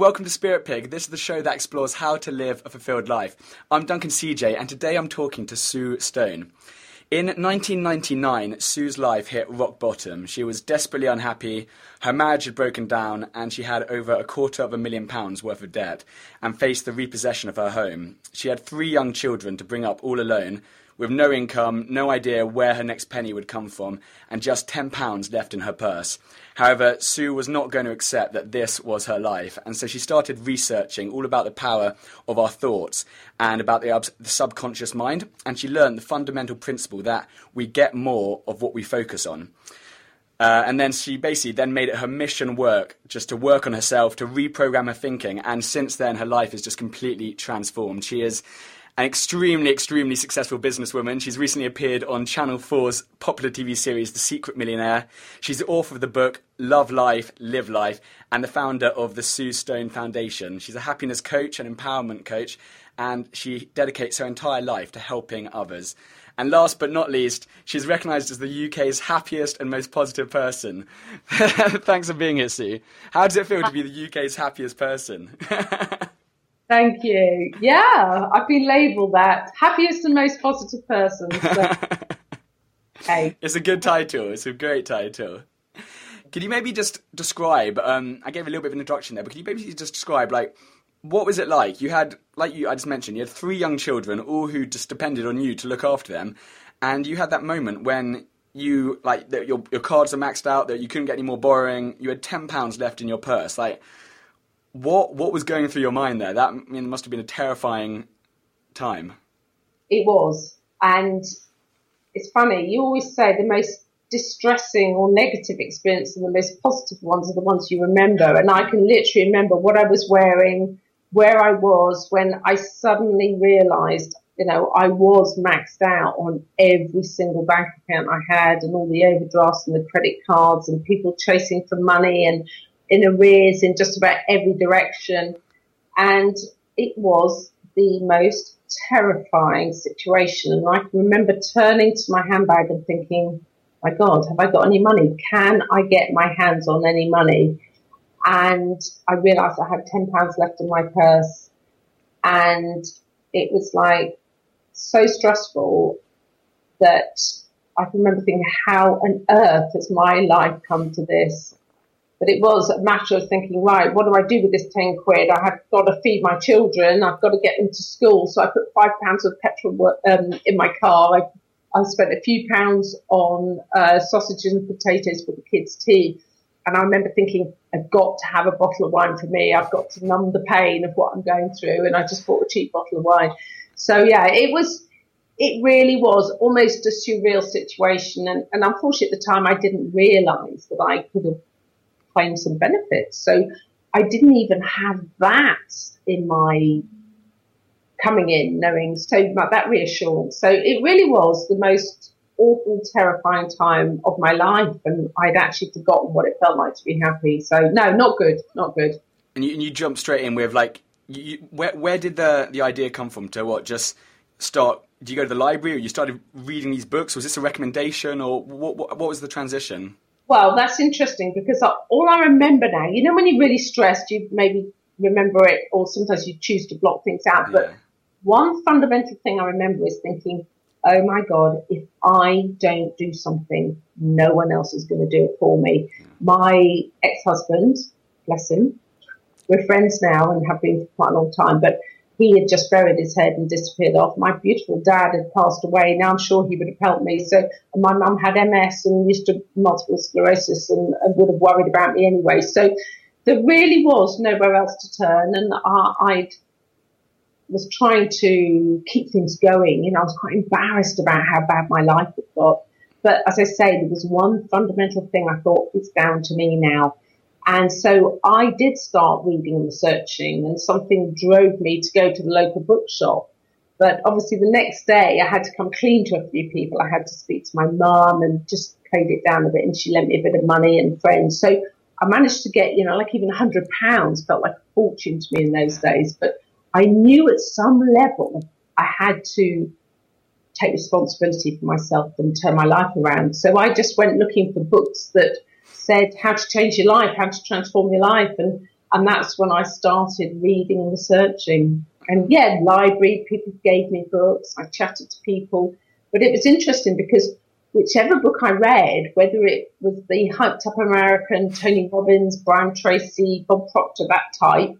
Welcome to Spirit Pig. This is the show that explores how to live a fulfilled life. I'm Duncan CJ, and today I'm talking to Sue Stone. In 1999, Sue's life hit rock bottom. She was desperately unhappy, her marriage had broken down, and she had over a quarter of a million pounds worth of debt and faced the repossession of her home. She had three young children to bring up all alone, with no income, no idea where her next penny would come from, and just £10 left in her purse. However, Sue was not going to accept that this was her life, and so she started researching all about the power of our thoughts and about the, the subconscious mind, and she learned the fundamental principle that we get more of what we focus on. Uh, and then she basically then made it her mission work just to work on herself, to reprogram her thinking. And since then, her life is just completely transformed. She is an extremely, extremely successful businesswoman. She's recently appeared on Channel 4's popular TV series, The Secret Millionaire. She's the author of the book Love Life, Live Life, and the founder of the Sue Stone Foundation. She's a happiness coach and empowerment coach, and she dedicates her entire life to helping others. And last but not least, she's recognised as the UK's happiest and most positive person. Thanks for being here, Sue. How does it feel to be the UK's happiest person? Thank you. Yeah, I've been labelled that happiest and most positive person. So. hey. It's a good title. It's a great title. Can you maybe just describe? Um, I gave a little bit of an introduction there, but could you maybe just describe like what was it like? You had, like you I just mentioned, you had three young children, all who just depended on you to look after them, and you had that moment when you like that your your cards are maxed out, that you couldn't get any more borrowing, you had ten pounds left in your purse, like what what was going through your mind there? That I mean, must have been a terrifying time. It was, and it's funny. You always say the most distressing or negative experience and the most positive ones are the ones you remember. And I can literally remember what I was wearing, where I was when I suddenly realised, you know, I was maxed out on every single bank account I had and all the overdrafts and the credit cards and people chasing for money and in arrears in just about every direction. And it was the most terrifying situation. And I can remember turning to my handbag and thinking, my God, have I got any money? Can I get my hands on any money? And I realized I had 10 pounds left in my purse. And it was like so stressful that I can remember thinking, how on earth has my life come to this? But it was a matter of thinking, right, what do I do with this 10 quid? I have got to feed my children. I've got to get them to school. So I put five pounds of petrol um, in my car. I, I spent a few pounds on uh, sausages and potatoes for the kids' tea. And I remember thinking, I've got to have a bottle of wine for me. I've got to numb the pain of what I'm going through. And I just bought a cheap bottle of wine. So yeah, it was, it really was almost a surreal situation. And, and unfortunately at the time I didn't realize that I could have claim some benefits. So I didn't even have that in my coming in, knowing so that reassurance. So it really was the most awful, terrifying time of my life, and I'd actually forgotten what it felt like to be happy. So no, not good, not good. And you, and you jumped straight in with like, you, where where did the the idea come from to what just start? Do you go to the library, or you started reading these books? Was this a recommendation, or what, what, what was the transition? Well, that's interesting because all I remember now, you know, when you're really stressed, you maybe remember it, or sometimes you choose to block things out. Yeah. But one fundamental thing I remember is thinking, oh my God, if I don't do something, no one else is going to do it for me. Yeah. My ex-husband, bless him, we're friends now and have been for quite a long time, but he had just buried his head and disappeared off. My beautiful dad had passed away. Now I'm sure he would have helped me. So my mum had MS and used to multiple sclerosis and, and, would have worried about me anyway. So there really was nowhere else to turn. And I, I was trying to keep things going. You know, I was quite embarrassed about how bad my life had got. But as I say, there was one fundamental thing I thought it's down to me now. And so I did start reading and researching and something drove me to go to the local bookshop. But obviously the next day I had to come clean to a few people. I had to speak to my mum and just played it down a bit and she lent me a bit of money and friends. So I managed to get, you know, like even a hundred pounds felt like a fortune to me in those days. But I knew at some level I had to take responsibility for myself and turn my life around. So I just went looking for books that said how to change your life, how to transform your life. And And that's when I started reading and researching. And yeah, library, people gave me books, I chatted to people. But it was interesting because whichever book I read, whether it was the hyped up American, Tony Robbins, Brian Tracy, Bob Proctor, that type,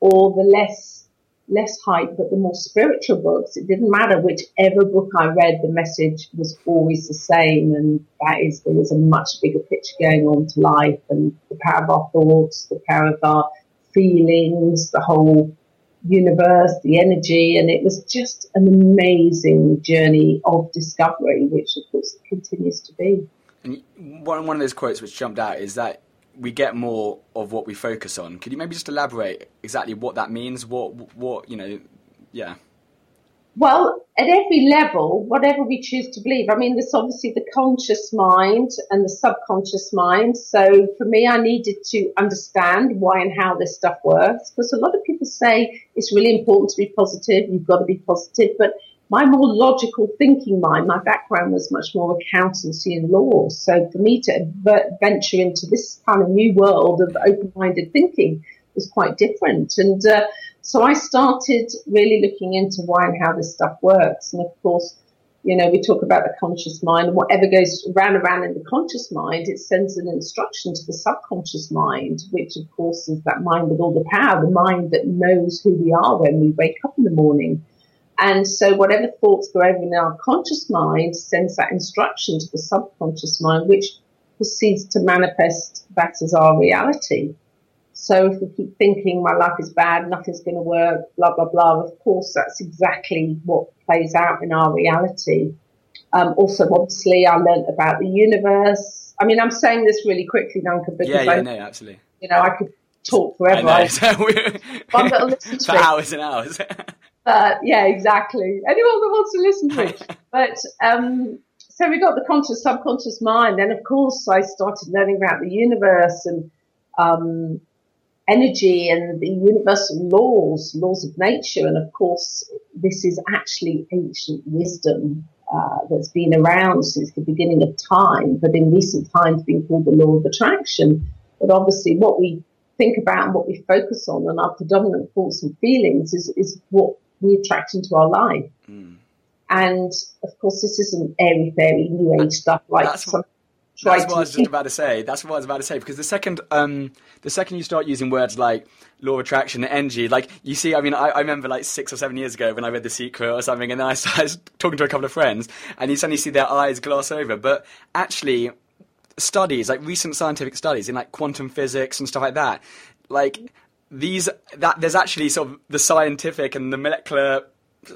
or the less less hype, but the more spiritual books, it didn't matter whichever book I read, the message was always the same. And that is, there was a much bigger picture going on to life and the power of our thoughts, the power of our feelings, the whole universe, the energy. And it was just an amazing journey of discovery, which of course it continues to be. And one, one of those quotes which jumped out is that we get more of what we focus on. Could you maybe just elaborate exactly what that means? What what you know? Yeah. Well, at every level, whatever we choose to believe. I mean, there's obviously the conscious mind and the subconscious mind. So for me, I needed to understand why and how this stuff works because a lot of people say it's really important to be positive. You've got to be positive, but my more logical thinking mind, my background was much more accountancy and law. So for me to venture into this kind of new world of open-minded thinking was quite different. And uh, so I started really looking into why and how this stuff works. And of course, you know, we talk about the conscious mind and whatever goes round and round in the conscious mind, it sends an instruction to the subconscious mind, which of course is that mind with all the power, the mind that knows who we are when we wake up in the morning. And so whatever thoughts go over in our conscious mind sends that instruction to the subconscious mind, which proceeds to manifest that as our reality. So if we keep thinking my life is bad, nothing's going to work, blah, blah, blah, of course that's exactly what plays out in our reality. Um, also, obviously, I learned about the universe. I mean, I'm saying this really quickly, Duncan, because yeah, yeah, I, no, absolutely. You know, I could talk forever. I know. I, for hours and hours. But yeah, exactly. Anyone that wants to listen to it. but um, so we got the conscious, subconscious mind. And of course, I started learning about the universe and um, energy and the universal laws, laws of nature. And of course, this is actually ancient wisdom uh, that's been around since the beginning of time, but in recent times being called the law of attraction. But obviously, what we think about and what we focus on and our predominant thoughts and feelings is, is what we attract into our life. Mm. And of course, this isn't airy fairy new age stuff like that's some. That's what I was just about to say. That's what I was about to say because the second, um, the second you start using words like law of attraction and energy, like you see, I mean, I, I, remember like six or seven years ago when I read The Secret or something, and then I started talking to a couple of friends, and you suddenly see their eyes gloss over. But actually, studies like recent scientific studies in like quantum physics and stuff like that, like these that there's actually sort of the scientific and the molecular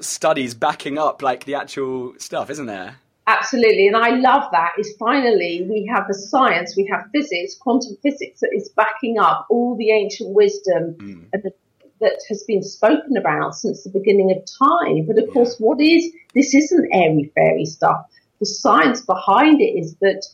studies backing up like the actual stuff, isn't there? Absolutely, and I love that. Is finally we have the science, we have physics, quantum physics that is backing up all the ancient wisdom mm. the, that has been spoken about since the beginning of time. But of yeah. course, what is this? Isn't airy fairy stuff. The science behind it is that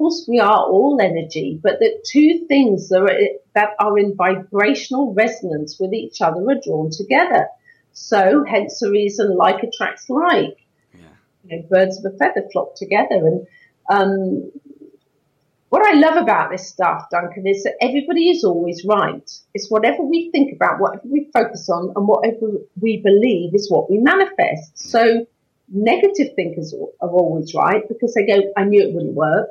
course, we are all energy, but that two things that are, that are in vibrational resonance with each other are drawn together. So, hence the reason like attracts like. Yeah. You know, birds of a feather flock together. And um, what I love about this stuff, Duncan, is that everybody is always right. It's whatever we think about, whatever we focus on, and whatever we believe is what we manifest. So, negative thinkers are always right because they go, I knew it wouldn't work.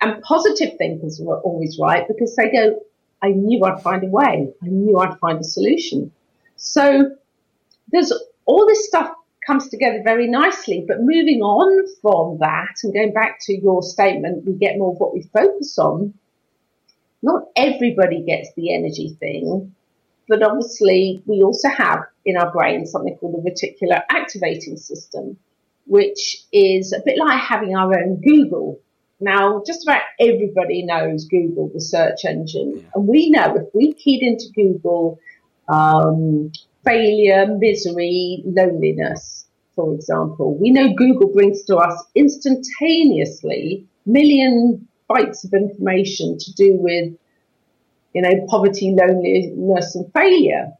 And positive thinkers were always right because they go, I knew I'd find a way. I knew I'd find a solution. So there's all this stuff comes together very nicely. But moving on from that and going back to your statement, we get more of what we focus on. Not everybody gets the energy thing, but obviously we also have in our brain something called the reticular activating system, which is a bit like having our own Google. Now, just about everybody knows Google, the search engine. Yeah. And we know if we keyed into Google, um, failure, misery, loneliness, for example, we know Google brings to us instantaneously million bytes of information to do with, you know, poverty, loneliness and failure.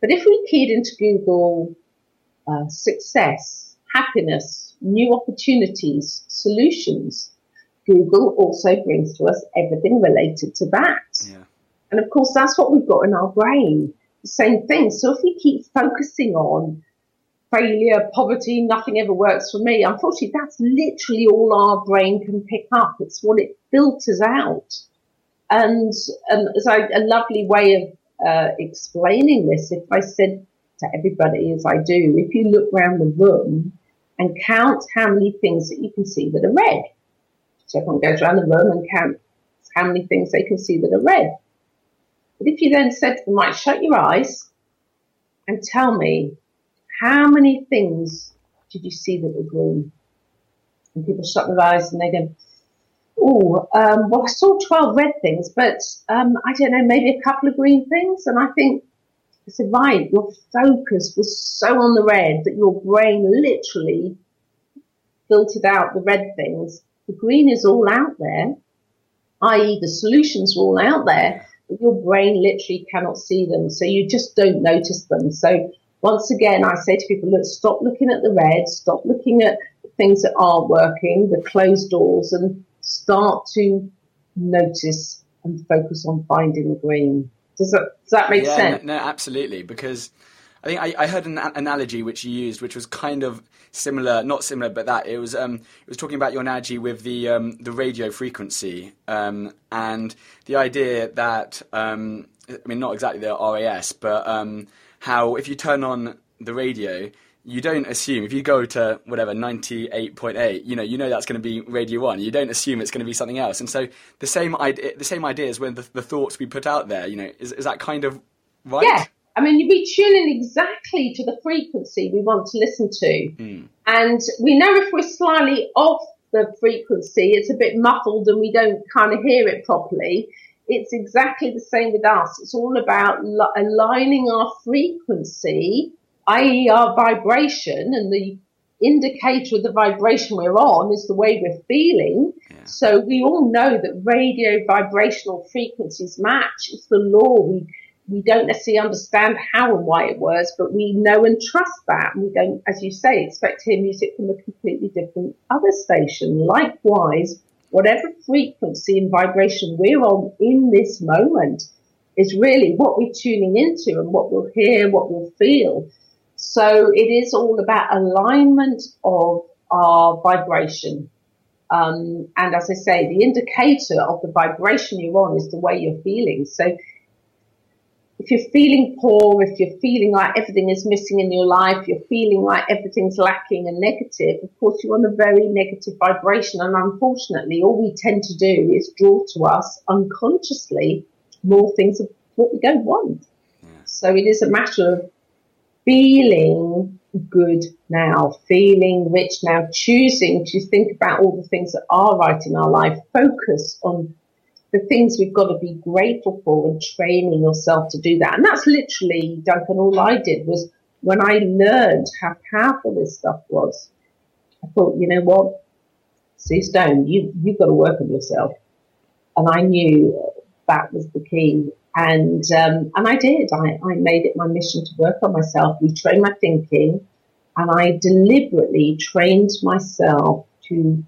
But if we keyed into Google, uh, success, happiness, new opportunities, solutions. Google also brings to us everything related to that. Yeah. And of course, that's what we've got in our brain. The same thing. So if we keep focusing on failure, poverty, nothing ever works for me, unfortunately, that's literally all our brain can pick up. It's what it filters out. And, as I, a lovely way of uh, explaining this, if I said to everybody, as I do, if you look around the room and count how many things that you can see that are red. So everyone goes around the room and counts how many things they can see that are red. But if you then said to them, right, shut your eyes and tell me how many things did you see that were green? And people shut their eyes and they go, oh, um, well, I saw 12 red things, but um, I don't know, maybe a couple of green things. And I think, I said, right, your focus was so on the red that your brain literally filtered out the red things. The green is all out there, i.e. the solutions are all out there, but your brain literally cannot see them. So you just don't notice them. So once again, I say to people, look, stop looking at the red, stop looking at things that aren't working, the closed doors, and start to notice and focus on finding the green. Does that, does that make yeah, sense? No, no, absolutely. Because I think I, I, heard an analogy which you used, which was kind of similar, not similar, but that it was um, it was talking about your analogy with the um, the radio frequency um, and the idea that um, I mean not exactly the RAS, but um, how if you turn on the radio, you don't assume if you go to whatever 98.8 you know you know that's going to be radio 1 you don't assume it's going to be something else and so the same idea the same idea is when the, the thoughts we put out there you know is, is that kind of right yeah I mean, you be tuning exactly to the frequency we want to listen to. Mm. And we know if we're slightly off the frequency, it's a bit muffled and we don't kind of hear it properly. It's exactly the same with us. It's all about li- aligning our frequency, i.e. our vibration and the indicator of the vibration we're on is the way we're feeling. Yeah. So we all know that radio vibrational frequencies match. It's the law. We we don't necessarily understand how and why it works, but we know and trust that. And we don't, as you say, expect to hear music from a completely different other station. Likewise, whatever frequency and vibration we're on in this moment is really what we're tuning into and what we'll hear, what we'll feel. So it is all about alignment of our vibration. Um, and as I say, the indicator of the vibration you're on is the way you're feeling. So if you're feeling poor, if you're feeling like everything is missing in your life, you're feeling like everything's lacking and negative, of course you're on a very negative vibration. And unfortunately, all we tend to do is draw to us unconsciously more things of what we don't want. Yeah. So it is a matter of feeling good now, feeling rich now, choosing to think about all the things that are right in our life, focus on the things we've got to be grateful for and training yourself to do that. And that's literally, Duncan, all I did was when I learned how powerful this stuff was, I thought, you know what, Sue Stone, you, you've got to work on yourself. And I knew that was the key. And, um, and I did. I, I made it my mission to work on myself, retrain my thinking, and I deliberately trained myself to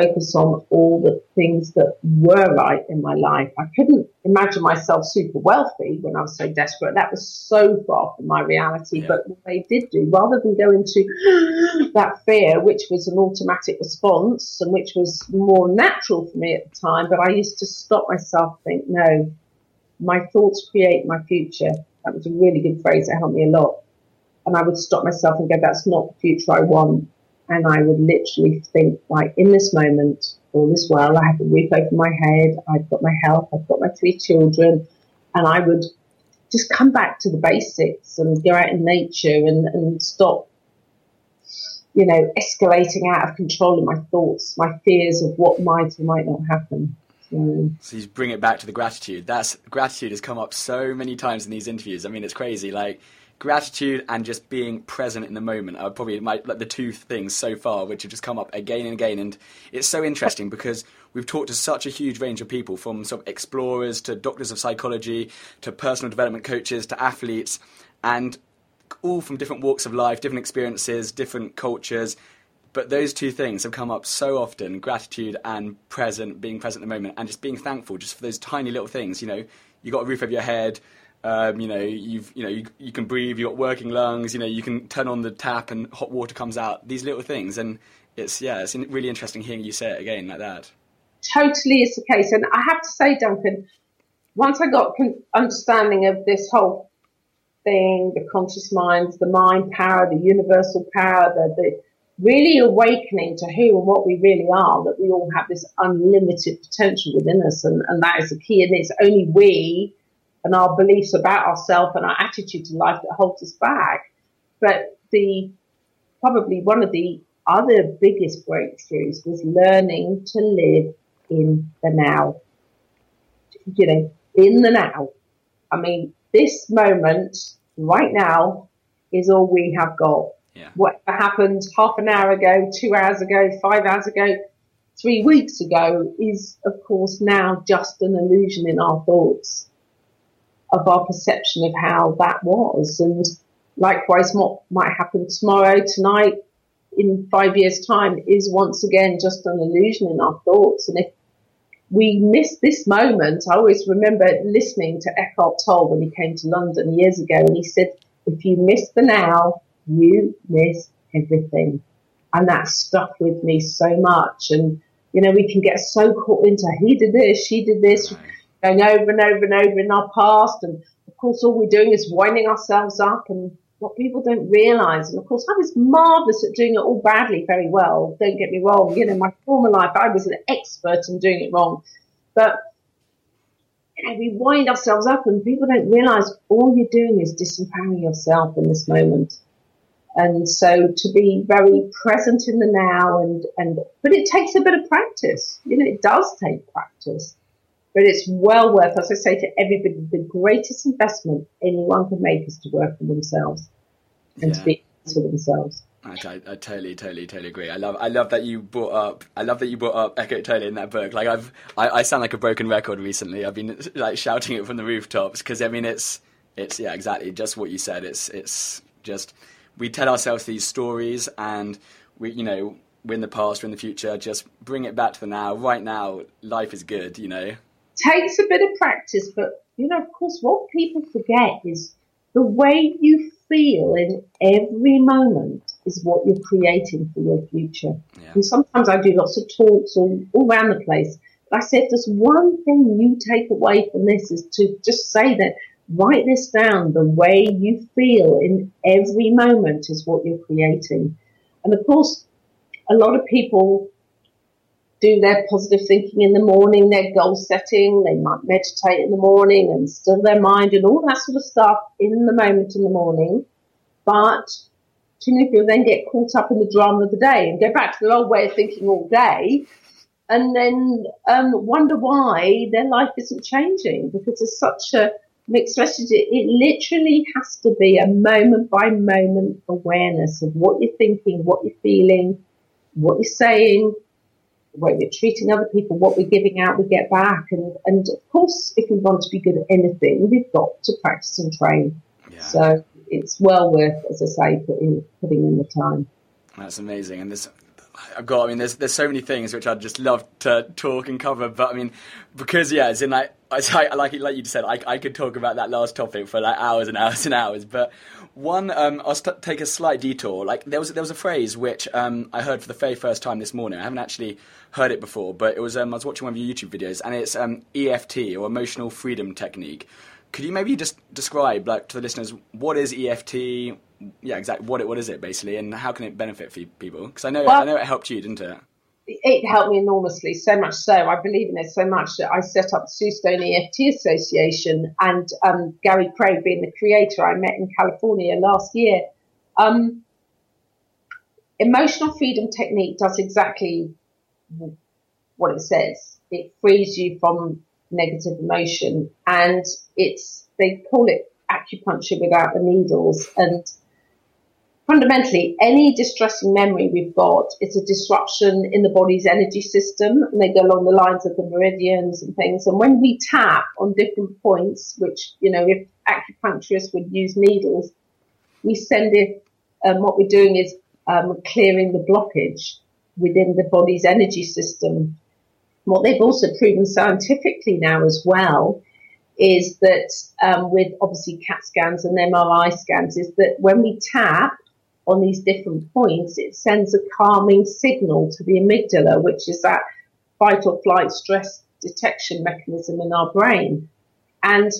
focus on all the things that were right in my life. I couldn't imagine myself super wealthy when I was so desperate. That was so far from my reality. Yeah. But what they did do, rather than go into that fear, which was an automatic response and which was more natural for me at the time, but I used to stop myself think, no, my thoughts create my future. That was a really good phrase that helped me a lot. And I would stop myself and go, that's not the future I want and I would literally think like in this moment, all is well. I have a roof over my head. I've got my health. I've got my three children and I would just come back to the basics and go out in nature and, and stop, you know, escalating out of control in my thoughts, my fears of what might or might not happen. So, so you bring it back to the gratitude. That's gratitude has come up so many times in these interviews. I mean, it's crazy. Like gratitude and just being present in the moment are probably my, like the two things so far which have just come up again and again. And it's so interesting because we've talked to such a huge range of people from sort of explorers to doctors of psychology to personal development coaches to athletes and all from different walks of life, different experiences, different cultures. But those two things have come up so often gratitude and present, being present at the moment, and just being thankful just for those tiny little things. You know, you got a roof over your head. Um, you know, you've you know you, you can breathe. You've got working lungs. You know, you can turn on the tap and hot water comes out. These little things, and it's yeah, it's really interesting hearing you say it again like that. Totally is the case, and I have to say, Duncan, once I got understanding of this whole thing, the conscious mind, the mind power, the universal power, the, the really awakening to who and what we really are, that we all have this unlimited potential within us, and, and that is the key, and it's only we and our beliefs about ourselves and our attitude to life that holds us back. But the probably one of the other biggest breakthroughs was learning to live in the now. You know, in the now. I mean, this moment right now is all we have got. Yeah. What happened half an hour ago, two hours ago, five hours ago, three weeks ago is, of course, now just an illusion in our thoughts of our perception of how that was. And likewise, what might happen tomorrow, tonight, in five years' time is once again just an illusion in our thoughts. And if we miss this moment, I always remember listening to Eckhart Tolle when he came to London years ago, and he said, if you miss the now, you miss everything. And that stuck with me so much. And, you know, we can get so caught into he did this, she did this, going over and over and over in our past. And of course, all we're doing is winding ourselves up and what people don't realize. And of course, I was marvelous at doing it all badly very well. Don't get me wrong. You know, my former life, I was an expert in doing it wrong. But you know, we wind ourselves up and people don't realize all you're doing is disempowering yourself in this moment. And so to be very present in the now and, and, but it takes a bit of practice. You know, it does take practice, but it's well worth, as I say to everybody, the greatest investment anyone can make is to work for themselves and yeah. to be for themselves. I, I, I, totally, totally, totally agree. I love, I love that you brought up, I love that you brought up Eckhart Tolle in that book. Like I've, I, I sound like a broken record recently. I've been like shouting it from the rooftops because I mean it's, it's yeah, exactly just what you said. It's, it's just we tell ourselves these stories and we, you know, we're in the past, we're in the future. Just bring it back to the now. Right now, life is good. You know, takes a bit of practice, but you know, of course, what people forget is the way you feel in every moment is what you're creating for your future. Yeah. And sometimes I do lots of talks all, all around the place. But I said, there's one thing you take away from this is to just say that write this down. The way you feel in every moment is what you're creating. And of course, a lot of people do their positive thinking in the morning, their goal setting, they might meditate in the morning and still their mind and all that sort of stuff in the moment in the morning. But too many people then get caught up in the drama of the day and go back to their old way of thinking all day and then um, wonder why their life isn't changing because it's such a mixed. It, it literally has to be a moment by moment awareness of what you're thinking, what you're feeling, what you're saying, way we're treating other people, what we're giving out, we get back. And, and of course, if we want to be good at anything, we've got to practice and train. Yeah. So it's well worth, as I say, putting, putting in the time. That's amazing. And there's, I've got, I mean, there's, there's so many things which I'd just love to talk and cover, but I mean, because yeah, it's in like, I, like, like you just said, I, I could talk about that last topic for like hours and hours and hours, but one, um, I'll st- take a slight detour. Like there was there was a phrase which um, I heard for the very first time this morning. I haven't actually heard it before, but it was um, I was watching one of your YouTube videos, and it's um, EFT or Emotional Freedom Technique. Could you maybe just describe, like, to the listeners, what is EFT? Yeah, exactly. What it, what is it basically, and how can it benefit people? Because I know well, I know it helped you, didn't it? it helped me enormously, so much so. I believe in it so much that I set up the Sue Stone EFT Association and um, Gary Craig being the creator I met in California last year. Um, emotional freedom technique does exactly what it says. It frees you from negative emotion and it's, they call it acupuncture without the needles and fundamentally, any distressing memory we've got is a disruption in the body's energy system, and they go along the lines of the meridians and things. And when we tap on different points, which you know, if acupuncturists would use needles, we send it. Um, what we're doing is um, clearing the blockage within the body's energy system. What they've also proven scientifically now as well is that um, with obviously CAT scans and MRI scans, is that when we tap on these different points, it sends a calming signal to the amygdala, which is that fight or flight stress detection mechanism in our brain. And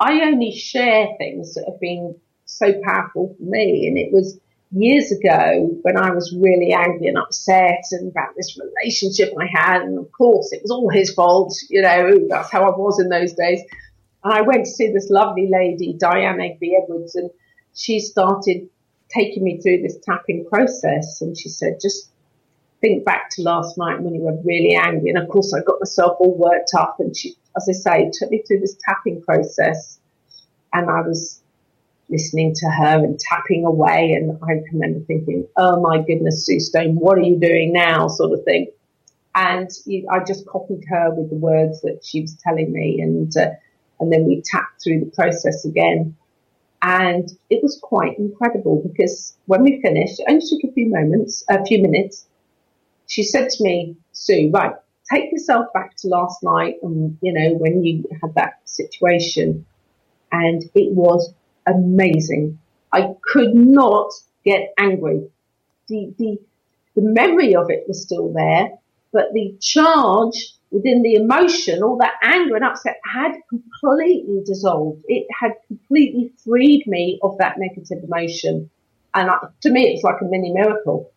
I only share things that have been so powerful for me. And it was years ago when I was really angry and upset and about this relationship I had. And of course, it was all his fault. You know, that's how I was in those days. And I went to see this lovely lady, Diane Egby Edwards, and she started taking me through this tapping process. And she said, just think back to last night when you were really angry. And of course, I got myself all worked up. And she, as I say, took me through this tapping process. And I was listening to her and tapping away. And I remember thinking, oh my goodness, Sue Stone, what are you doing now? Sort of thing. And I just copied her with the words that she was telling me. And, uh, and then we tapped through the process again. And it was quite incredible because when we finished, it only took a few moments, a few minutes. She said to me, Sue, right, take yourself back to last night and, you know, when you had that situation. And it was amazing. I could not get angry. The, the, the memory of it was still there, but the charge within the emotion, all that anger and upset had completely dissolved. It had completely freed me of that negative emotion. And I, to me, it's like a mini miracle.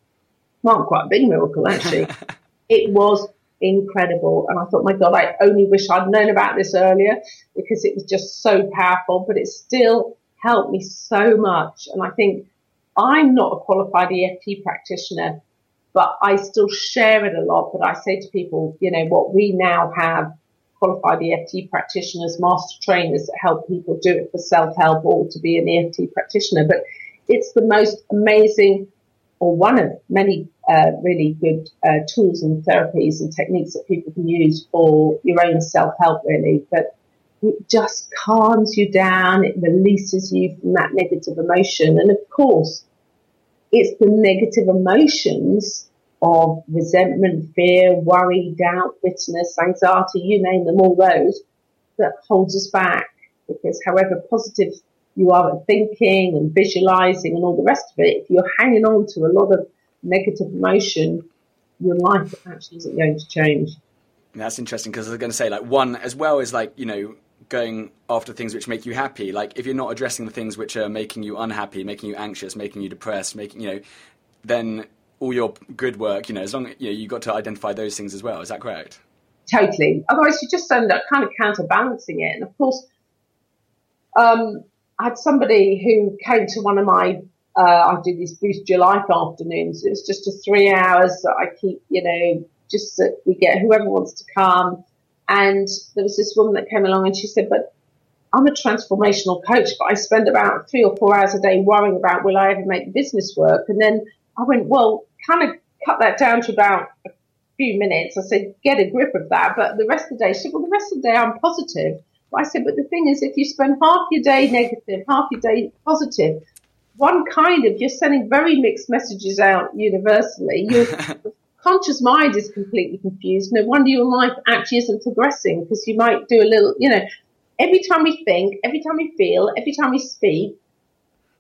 Not quite a big miracle, actually. it was incredible. And I thought, my God, I only wish I'd known about this earlier because it was just so powerful, but it still helped me so much. And I think I'm not a qualified EFT practitioner, but I still share it a lot. But I say to people, you know, what we now have qualified EFT practitioners, master trainers that help people do it for self-help or to be an EFT practitioner. But it's the most amazing or one of many uh, really good uh, tools and therapies and techniques that people can use for your own self-help really. But it just calms you down. It releases you from that negative emotion. And of course, it's the negative emotions of resentment, fear, worry, doubt, bitterness, anxiety, you name them, all those that holds us back. Because however positive you are at thinking and visualizing and all the rest of it, if you're hanging on to a lot of negative emotion, your life actually isn't going to change. That's interesting because I was going to say, like, one, as well as like, you know, going after things which make you happy. Like if you're not addressing the things which are making you unhappy, making you anxious, making you depressed, making you know, then all your good work, you know, as long you know, you got to identify those things as well. Is that correct? Totally. Otherwise, you just end up kind of counterbalancing it. And of course, um, I had somebody who came to one of my uh, I do these boost life afternoons. It's just a three hours that I keep, you know, just that we get whoever wants to come and there was this woman that came along and she said, but I'm a transformational coach, but I spend about three or four hours a day worrying about will I ever make business work? And then I went, well, kind of cut that down to about a few minutes. I said, get a grip of that. But the rest of the day, she said, well, the rest of the day I'm positive. But I said, but the thing is, if you spend half your day negative, half your day positive, one kind of, you're sending very mixed messages out universally. You're conscious mind is completely confused. No wonder your life actually isn't progressing because you might do a little, you know, every time we think, every time we feel, every time we speak,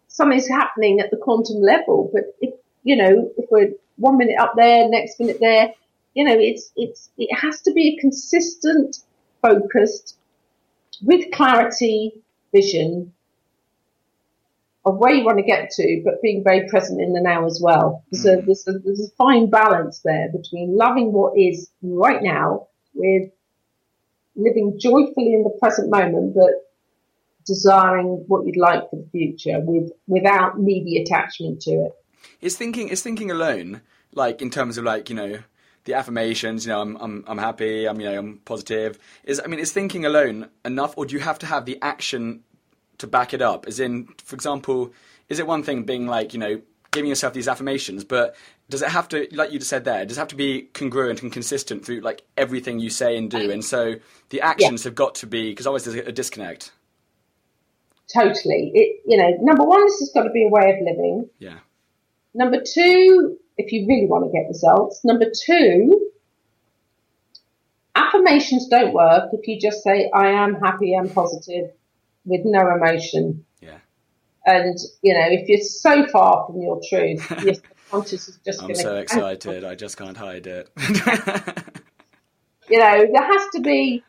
something's happening at the quantum level. But if, you know, if we're one minute up there, next minute there, you know, it's, it's, it has to be a consistent, focused, with clarity, vision, of where you want to get to, but being very present in the now as well. There's, mm. a, there's, a, there's a fine balance there between loving what is right now with living joyfully in the present moment, but desiring what you'd like for the future with without needy attachment to it. Is thinking is thinking alone, like in terms of like you know the affirmations, you know, I'm I'm I'm happy, I'm you know I'm positive. Is I mean, is thinking alone enough, or do you have to have the action to back it up? As in, for example, is it one thing being like, you know, giving yourself these affirmations, but does it have to, like you just said there, does it have to be congruent and consistent through like everything you say and do? And so the actions yeah. have got to be, because always there's a disconnect. Totally. It, you know, number one, this has got to be a way of living. Yeah. Number two, if you really want to get results. Number two, affirmations don't work if you just say, I am happy and positive with no emotion. Yeah. And, you know, if you're so far from your truth, your subconscious is just I'm so excited. I just can't hide it. you know, there has to be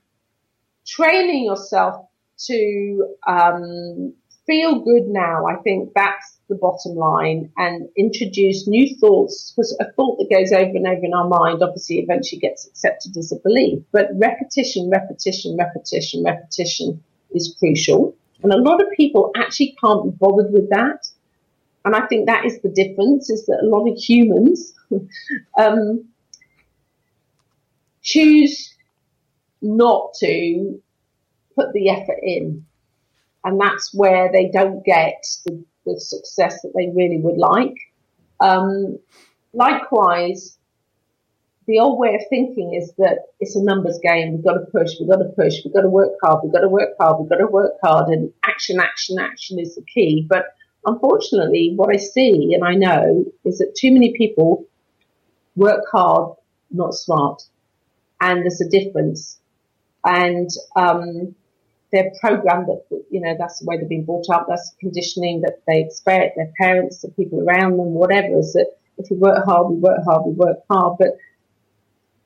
training yourself to um, feel good now. I think that's the bottom line and introduce new thoughts because a thought that goes over and over in our mind obviously eventually gets accepted as a belief. But repetition, repetition, repetition, repetition is crucial. And a lot of people actually can't be bothered with that. And I think that is the difference is that a lot of humans um, choose not to put the effort in. And that's where they don't get the, the success that they really would like. Um, likewise, the old way of thinking is that it's a numbers game. We've got to push. We've got to push. We've got to work hard. We've got to work hard. We've got to work hard. And action, action, action is the key. But unfortunately, what I see and I know is that too many people work hard, not smart. And there's a difference. And, um, they're programmed that, you know, that's the way they've been brought up. That's conditioning that they expect their parents, the people around them, whatever is that if we work hard, we work hard, we work hard. But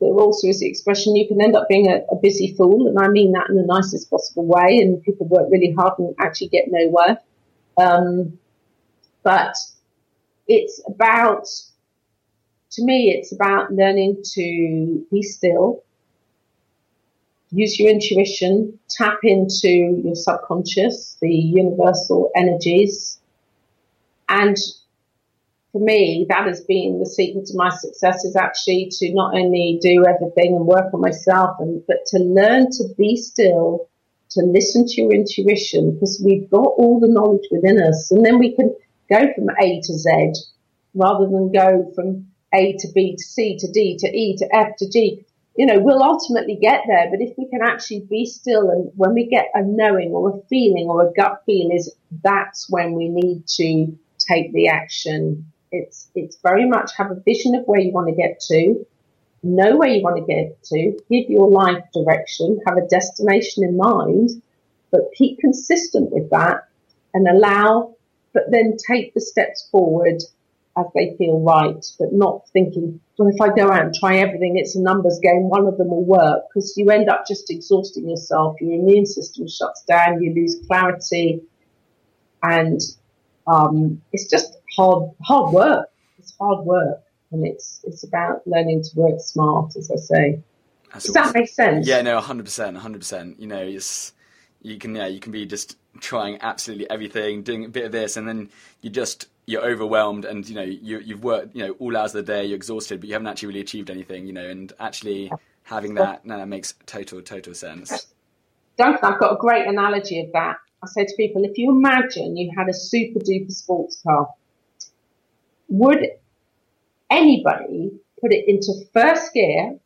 there also is the expression you can end up being a, a, busy fool. And I mean that in the nicest possible way. And people work really hard and actually get nowhere. Um, but it's about, to me, it's about learning to be still use your intuition, tap into your subconscious, the universal energies. And for me, that has been the secret to my success is actually to not only do everything and work on myself and, but to learn to be still, to listen to your intuition because we've got all the knowledge within us and then we can go from A to Z rather than go from A to B to C to D to E to F to G you know, we'll ultimately get there, but if we can actually be still and when we get a knowing or a feeling or a gut feel is that's when we need to take the action. It's, it's very much have a vision of where you want to get to, know where you want to get to, give your life direction, have a destination in mind, but keep consistent with that and allow, but then take the steps forward as they feel right, but not thinking, well, if I go out and try everything, it's a numbers game, one of them will work, because you end up just exhausting yourself, your immune system shuts down, you lose clarity, and um, it's just hard, hard work. It's hard work, and it's it's about learning to work smart, as I say. That's Does awesome. that make sense? Yeah, no, hundred percent, hundred percent. You know, it's you can yeah, you can be just trying absolutely everything, doing a bit of this, and then you just you're overwhelmed and you know you, you've worked you know all hours of the day you're exhausted but you haven't actually really achieved anything you know and actually having that no, that makes total total sense duncan i've got a great analogy of that i say to people if you imagine you had a super duper sports car would anybody put it into first gear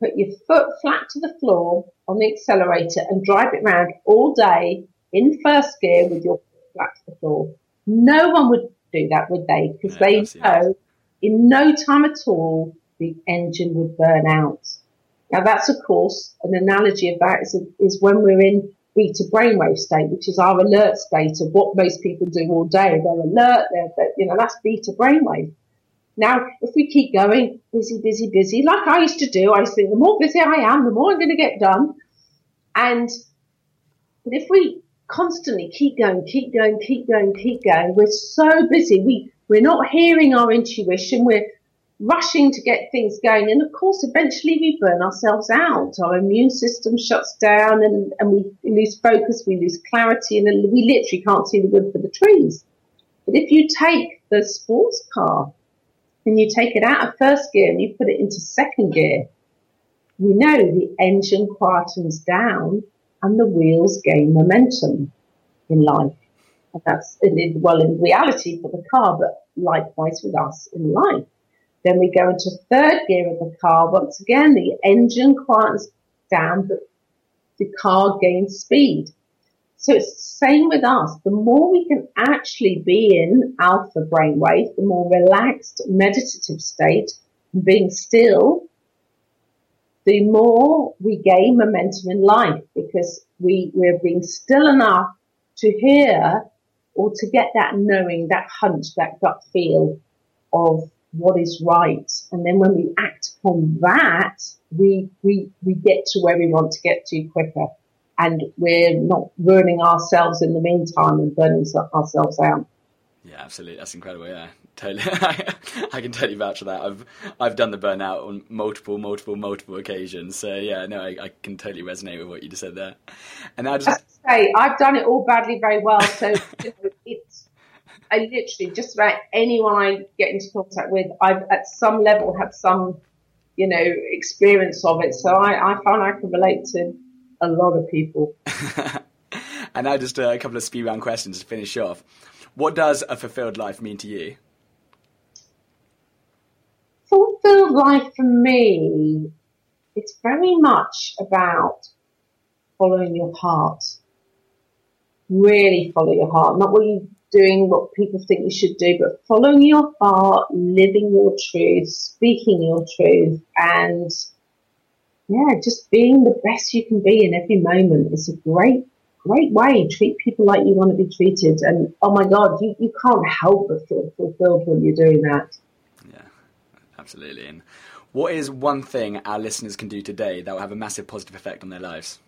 put your foot flat to the floor on the accelerator and drive it around all day in first gear with your foot flat to the floor no one would do that, would they? Because they know in no time at all the engine would burn out. Now that's of course an analogy of that is, is when we're in beta brainwave state, which is our alert state of what most people do all day. They're alert, they're, they're you know, that's beta brainwave. Now, if we keep going, busy, busy, busy, like I used to do, I used to think the more busy I am, the more I'm going to get done. And but if we constantly keep going, keep going, keep going, keep going. We're so busy. We, we're not hearing our intuition. We're rushing to get things going. And of course, eventually we burn ourselves out. Our immune system shuts down and, and we lose focus. We lose clarity and we literally can't see the wood for the trees. But if you take the sports car and you take it out of first gear and you put it into second gear, you know the engine quietens down and the wheels gain momentum in life. And that's, well, in reality for the car, but likewise with us in life. Then we go into third gear of the car. Once again, the engine quiets down, but the car gains speed. So it's the same with us. The more we can actually be in alpha brainwave, the more relaxed meditative state, being still, the more we gain momentum in life because we, we're being still enough to hear or to get that knowing, that hunch, that gut feel of what is right. And then when we act upon that, we, we, we get to where we want to get to quicker. And we're not ruining ourselves in the meantime and burning ourselves out. Yeah, absolutely. That's incredible. Yeah, totally. I can totally vouch for that. I've I've done the burnout on multiple, multiple, multiple occasions. So yeah, no, I, I can totally resonate with what you just said there. And I just say I've done it all badly very well. So you know, I literally just about anyone I get into contact with, I've at some level had some you know experience of it. So I, I find I can relate to a lot of people. and now just a couple of speed round questions to finish off. What does a fulfilled life mean to you? Fulfilled life for me, it's very much about following your heart. Really follow your heart. Not what you're doing, what people think you should do, but following your heart, living your truth, speaking your truth, and yeah, just being the best you can be in every moment. It's a great great way. Treat people like you want to be treated. And oh my God, you, you can't help but feel fulfilled when you're doing that. Yeah, absolutely. And what is one thing our listeners can do today that will have a massive positive effect on their lives?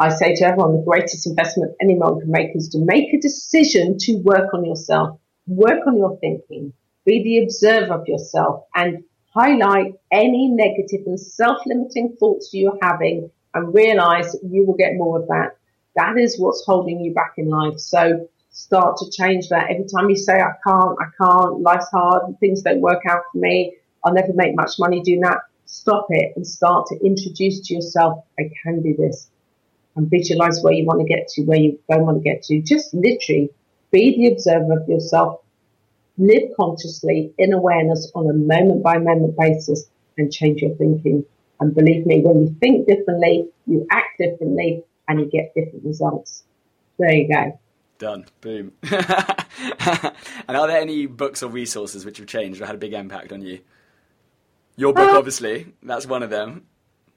I say to everyone, the greatest investment anyone can make is to make a decision to work on yourself, work on your thinking, be the observer of yourself and highlight any negative and self-limiting thoughts you're having and realize you will get more of that. That is what's holding you back in life. So start to change that. Every time you say, I can't, I can't, life's hard, things don't work out for me, I'll never make much money doing that. Stop it and start to introduce to yourself, I can do this and visualize where you want to get to, where you don't want to get to. Just literally be the observer of yourself. Live consciously in awareness on a moment by moment basis and change your thinking. And believe me, when you think differently, you act differently and you get different results. There you go. Done. Boom. and are there any books or resources which have changed or had a big impact on you? Your book, uh, obviously, that's one of them.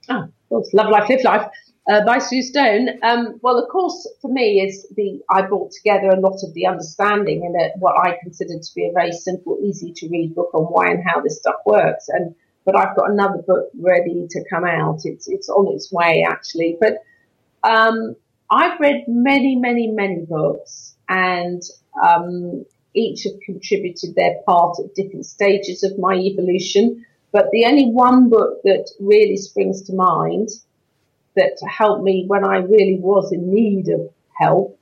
Oh, of course. Love Life, Live Life uh, by Sue Stone. Um, well, of course, for me, is the I brought together a lot of the understanding in a, what I consider to be a very simple, easy to read book on why and how this stuff works. And but I've got another book ready to come out. It's it's on its way actually. But um, I've read many, many, many books, and um, each have contributed their part at different stages of my evolution. But the only one book that really springs to mind that helped me when I really was in need of help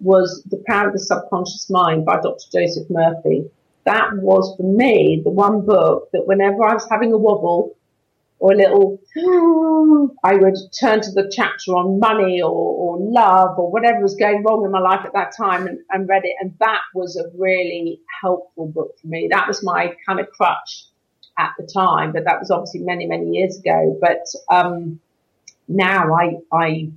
was The Power of the Subconscious Mind by Dr. Joseph Murphy that was for me the one book that whenever I was having a wobble or a little, I would turn to the chapter on money or, or love or whatever was going wrong in my life at that time and, and read it. And that was a really helpful book for me. That was my kind of crutch at the time, but that was obviously many, many years ago. But, um, now I, I,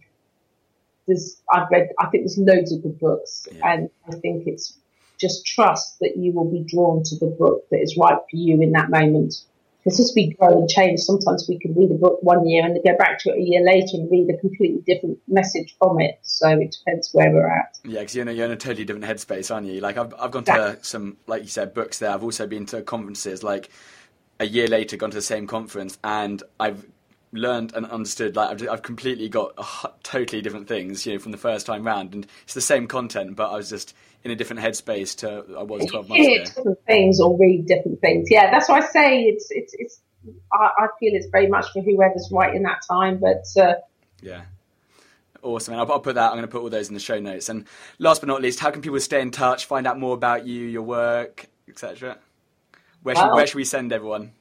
there's, I've read, I think there's loads of good books yeah. and I think it's just trust that you will be drawn to the book that is right for you in that moment. Because as we grow and change, sometimes we can read a book one year and go back to it a year later and read a completely different message from it. So it depends where we're at. Yeah, because you're, you're in a totally different headspace, aren't you? Like I've, I've gone to some, like you said, books there. I've also been to conferences, like a year later, gone to the same conference, and I've learned and understood like I've, I've completely got totally different things you know from the first time round and it's the same content but I was just in a different headspace to I was 12 months ago. different things or read different things. Yeah, that's why I say it's it's it's. I, I feel it's very much for whoever's right in that time, but uh, yeah. Awesome, and I'll, I'll, put that. I'm going to put all those in the show notes. And last but not least, how can people stay in touch, find out more about you, your work, etc.? Where, where should we send everyone?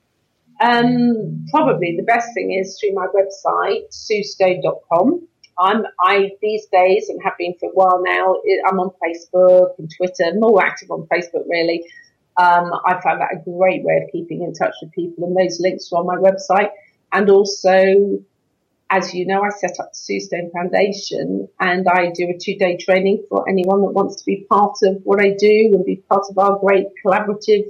Um, probably the best thing is through my website, suestone.com. I'm, I, these days, and have been for a while now, I'm on Facebook and Twitter, more active on Facebook really. Um, I find that a great way of keeping in touch with people and those links are on my website. And also, as you know, I set up the Sue Stone Foundation and I do a two day training for anyone that wants to be part of what I do and be part of our great collaborative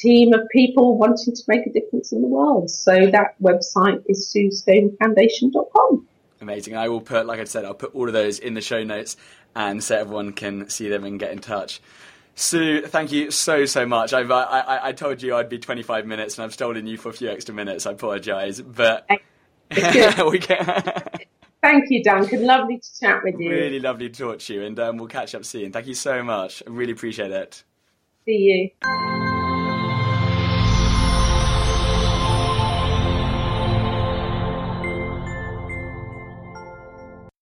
team of people wanting to make a difference in the world. So that website is suestonefoundation.com. Amazing. I will put, like I said, I'll put all of those in the show notes and so everyone can see them and get in touch. Sue, thank you so so much. I've, I, I, I told you I'd be 25 minutes, and I've stolen you for a few extra minutes. I apologise, but we can. Thank you, Duncan. Lovely to chat with you. Really lovely to talk to you, and um, we'll catch up soon. Thank you so much. I really appreciate it. See you.